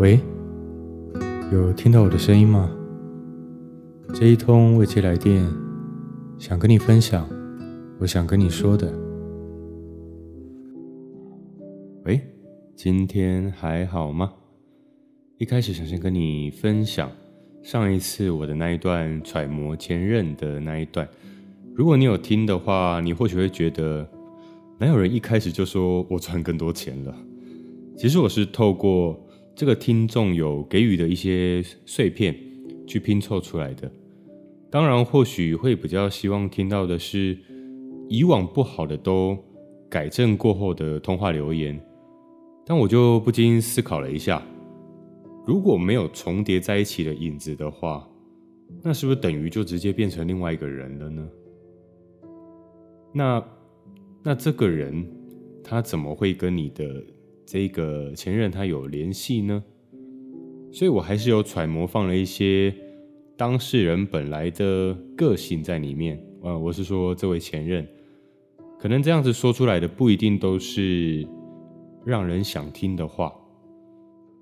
喂，有听到我的声音吗？这一通未接来电，想跟你分享，我想跟你说的。喂，今天还好吗？一开始想先跟你分享上一次我的那一段揣摩前任的那一段。如果你有听的话，你或许会觉得，哪有人一开始就说我赚更多钱了？其实我是透过。这个听众有给予的一些碎片，去拼凑出来的。当然，或许会比较希望听到的是以往不好的都改正过后的通话留言。但我就不禁思考了一下，如果没有重叠在一起的影子的话，那是不是等于就直接变成另外一个人了呢？那那这个人他怎么会跟你的？这个前任他有联系呢，所以我还是有揣摩放了一些当事人本来的个性在里面。呃，我是说这位前任，可能这样子说出来的不一定都是让人想听的话，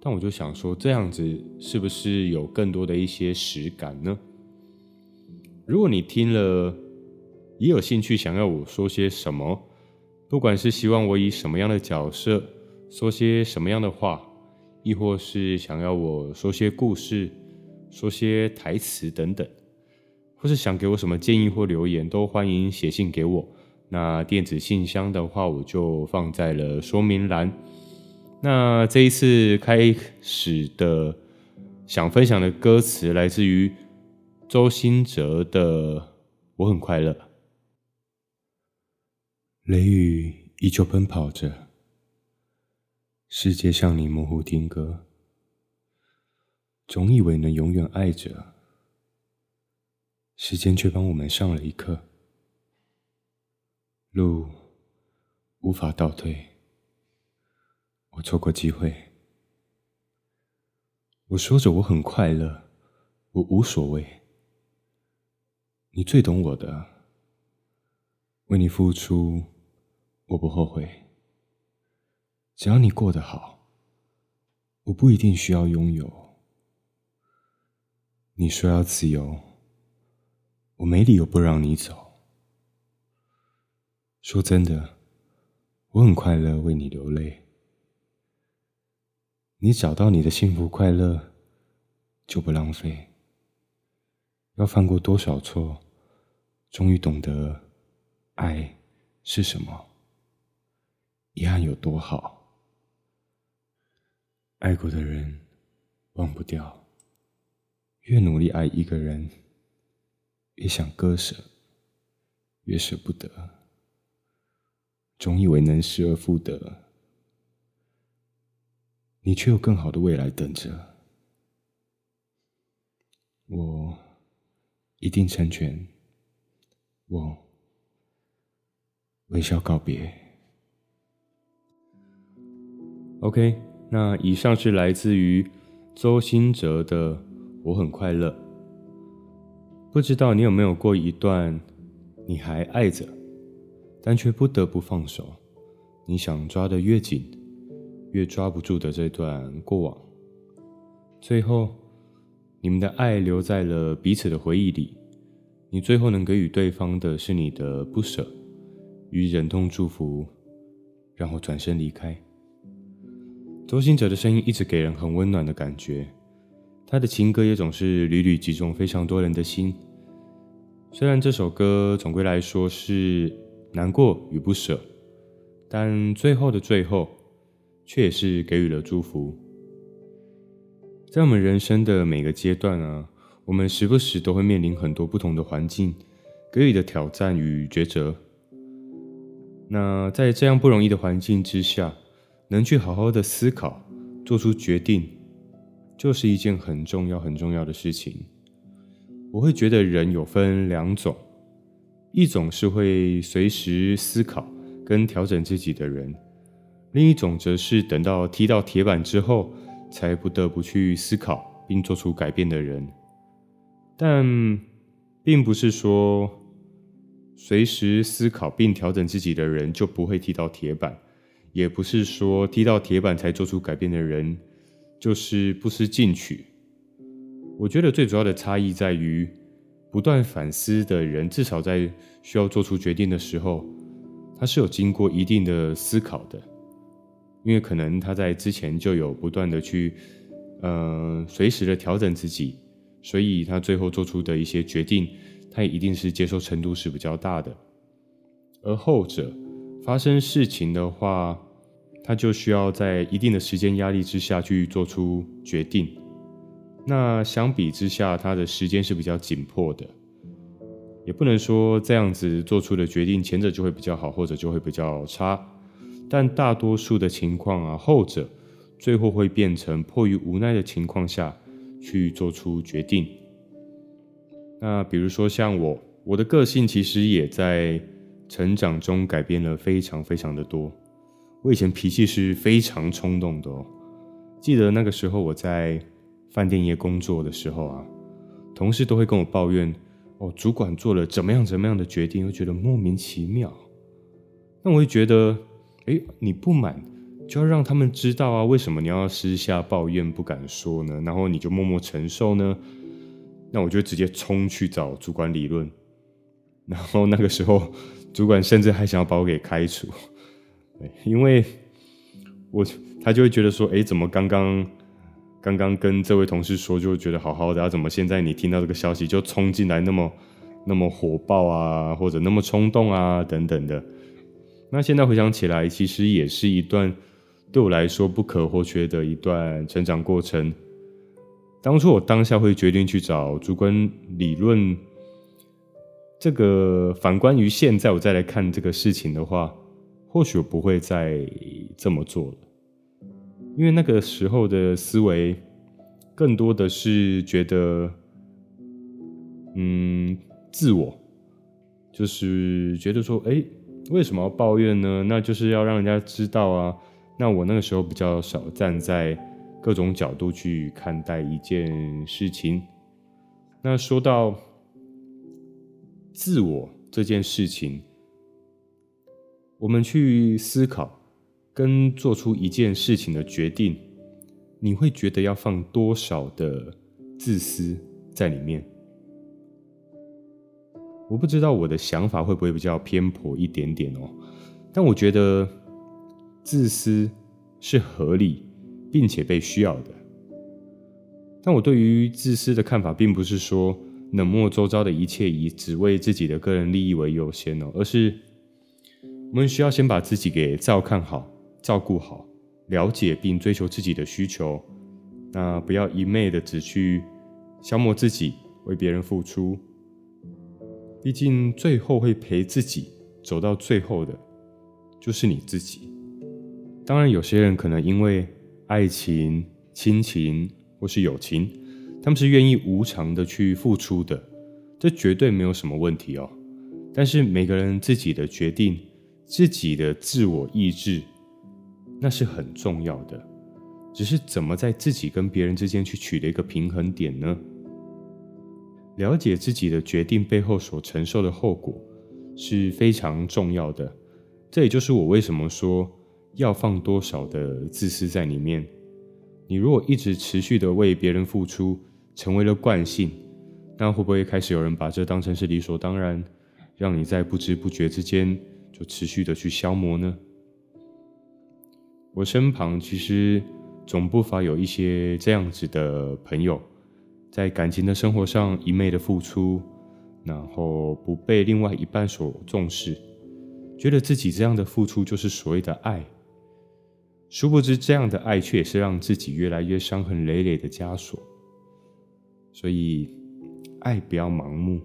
但我就想说，这样子是不是有更多的一些实感呢？如果你听了也有兴趣想要我说些什么，不管是希望我以什么样的角色。说些什么样的话，亦或是想要我说些故事、说些台词等等，或是想给我什么建议或留言，都欢迎写信给我。那电子信箱的话，我就放在了说明栏。那这一次开始的想分享的歌词，来自于周兴哲的《我很快乐》。雷雨依旧奔跑着。世界向你模糊定格，总以为能永远爱着，时间却帮我们上了一课，路无法倒退，我错过机会。我说着我很快乐，我无所谓，你最懂我的，为你付出，我不后悔。只要你过得好，我不一定需要拥有。你说要自由，我没理由不让你走。说真的，我很快乐为你流泪。你找到你的幸福快乐，就不浪费。要犯过多少错，终于懂得爱是什么，遗憾有多好。爱过的人忘不掉，越努力爱一个人，越想割舍，越舍不得，总以为能失而复得，你却有更好的未来等着，我一定成全，我微笑告别。OK。那以上是来自于周兴哲的《我很快乐》，不知道你有没有过一段你还爱着，但却不得不放手，你想抓得越紧，越抓不住的这段过往。最后，你们的爱留在了彼此的回忆里，你最后能给予对方的是你的不舍与忍痛祝福，然后转身离开。周兴哲的声音一直给人很温暖的感觉，他的情歌也总是屡屡击中非常多人的心。虽然这首歌总归来说是难过与不舍，但最后的最后，却也是给予了祝福。在我们人生的每个阶段啊，我们时不时都会面临很多不同的环境，给予的挑战与抉择。那在这样不容易的环境之下，能去好好的思考，做出决定，就是一件很重要、很重要的事情。我会觉得人有分两种，一种是会随时思考跟调整自己的人，另一种则是等到踢到铁板之后，才不得不去思考并做出改变的人。但并不是说随时思考并调整自己的人就不会踢到铁板。也不是说踢到铁板才做出改变的人就是不思进取。我觉得最主要的差异在于，不断反思的人，至少在需要做出决定的时候，他是有经过一定的思考的，因为可能他在之前就有不断的去，呃，随时的调整自己，所以他最后做出的一些决定，他也一定是接受程度是比较大的。而后者发生事情的话，他就需要在一定的时间压力之下去做出决定。那相比之下，他的时间是比较紧迫的，也不能说这样子做出的决定，前者就会比较好，后者就会比较差。但大多数的情况啊，后者最后会变成迫于无奈的情况下去做出决定。那比如说像我，我的个性其实也在成长中改变了非常非常的多。我以前脾气是非常冲动的哦，记得那个时候我在。饭店业工作的时候啊，同事都会跟我抱怨，哦，主管做了怎么样怎么样的决定，会觉得莫名其妙。那我会觉得，诶，你不满就要让他们知道啊，为什么你要私下抱怨不敢说呢？然后你就默默承受呢？那我就直接冲去找主管理论，然后那个时候主管甚至还想要把我给开除，因为我他就会觉得说，诶，怎么刚刚。刚刚跟这位同事说，就觉得好好的，啊，怎么现在你听到这个消息就冲进来那么那么火爆啊，或者那么冲动啊，等等的。那现在回想起来，其实也是一段对我来说不可或缺的一段成长过程。当初我当下会决定去找主管理论，这个反观于现在我再来看这个事情的话，或许我不会再这么做了。因为那个时候的思维，更多的是觉得，嗯，自我，就是觉得说，哎，为什么要抱怨呢？那就是要让人家知道啊。那我那个时候比较少站在各种角度去看待一件事情。那说到自我这件事情，我们去思考。跟做出一件事情的决定，你会觉得要放多少的自私在里面？我不知道我的想法会不会比较偏颇一点点哦，但我觉得自私是合理并且被需要的。但我对于自私的看法，并不是说冷漠周遭的一切，以只为自己的个人利益为优先哦，而是我们需要先把自己给照看好。照顾好，了解并追求自己的需求，那不要一昧的只去消磨自己，为别人付出。毕竟最后会陪自己走到最后的，就是你自己。当然，有些人可能因为爱情、亲情或是友情，他们是愿意无偿的去付出的，这绝对没有什么问题哦。但是每个人自己的决定，自己的自我意志。那是很重要的，只是怎么在自己跟别人之间去取得一个平衡点呢？了解自己的决定背后所承受的后果是非常重要的。这也就是我为什么说要放多少的自私在里面。你如果一直持续的为别人付出，成为了惯性，那会不会开始有人把这当成是理所当然，让你在不知不觉之间就持续的去消磨呢？我身旁其实总不乏有一些这样子的朋友，在感情的生活上一昧的付出，然后不被另外一半所重视，觉得自己这样的付出就是所谓的爱，殊不知这样的爱却也是让自己越来越伤痕累累的枷锁。所以，爱不要盲目，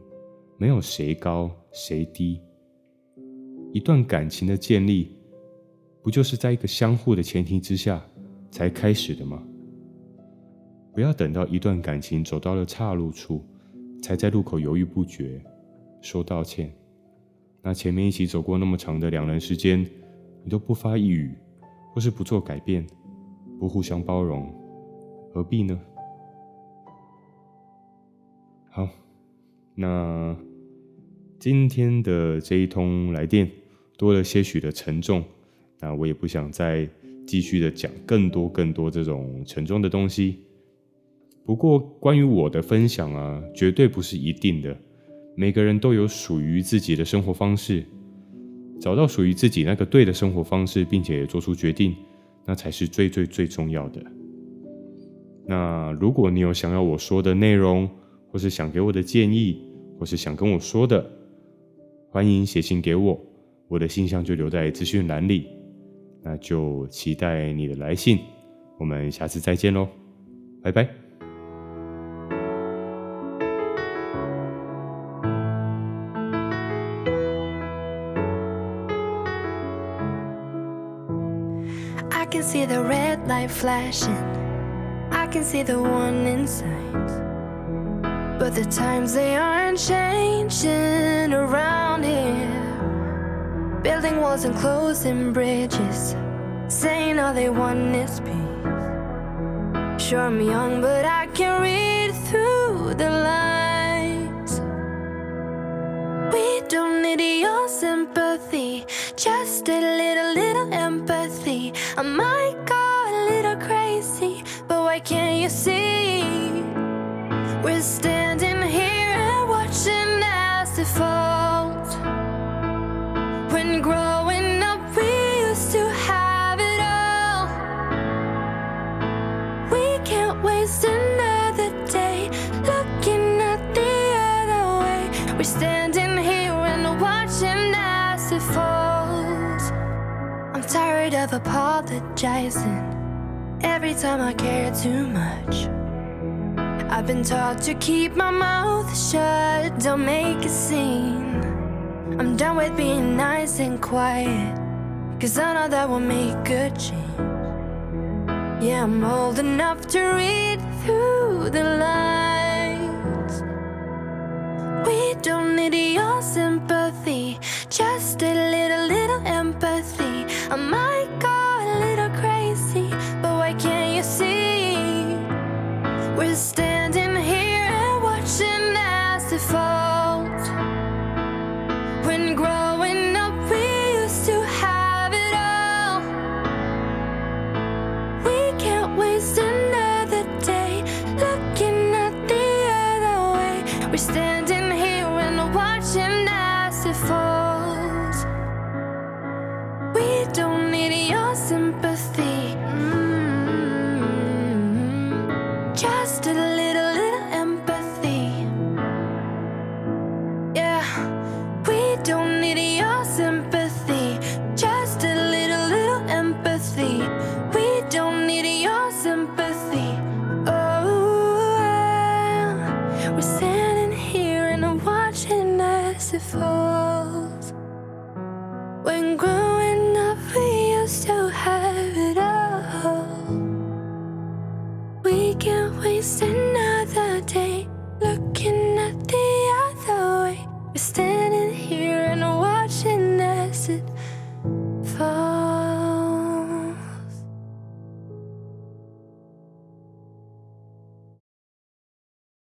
没有谁高谁低，一段感情的建立。不就是在一个相互的前提之下才开始的吗？不要等到一段感情走到了岔路处，才在路口犹豫不决，说道歉。那前面一起走过那么长的两人时间，你都不发一语，或是不做改变，不互相包容，何必呢？好，那今天的这一通来电多了些许的沉重。那我也不想再继续的讲更多更多这种沉重的东西。不过，关于我的分享啊，绝对不是一定的。每个人都有属于自己的生活方式，找到属于自己那个对的生活方式，并且做出决定，那才是最最最重要的。那如果你有想要我说的内容，或是想给我的建议，或是想跟我说的，欢迎写信给我，我的信箱就留在资讯栏里。那就期待你的来信，我们下次再见喽，拜拜。I can see the red light flashing. I can see the warning signs, but the times they aren't changing Building walls and closing bridges, saying all they want is peace. Sure, I'm young, but I can read through the lines. We don't need your sympathy, just a little, little empathy. I might go a little crazy but why can't you see? We're standing of apologizing every time I care too much. I've been taught to keep my mouth shut, don't make a scene. I'm done with being nice and quiet, cause I know that will make a change. Yeah, I'm old enough to read through the lines. We don't need your sympathy, just a little, little empathy. I might go a little crazy but why can't you see? We're standing When grown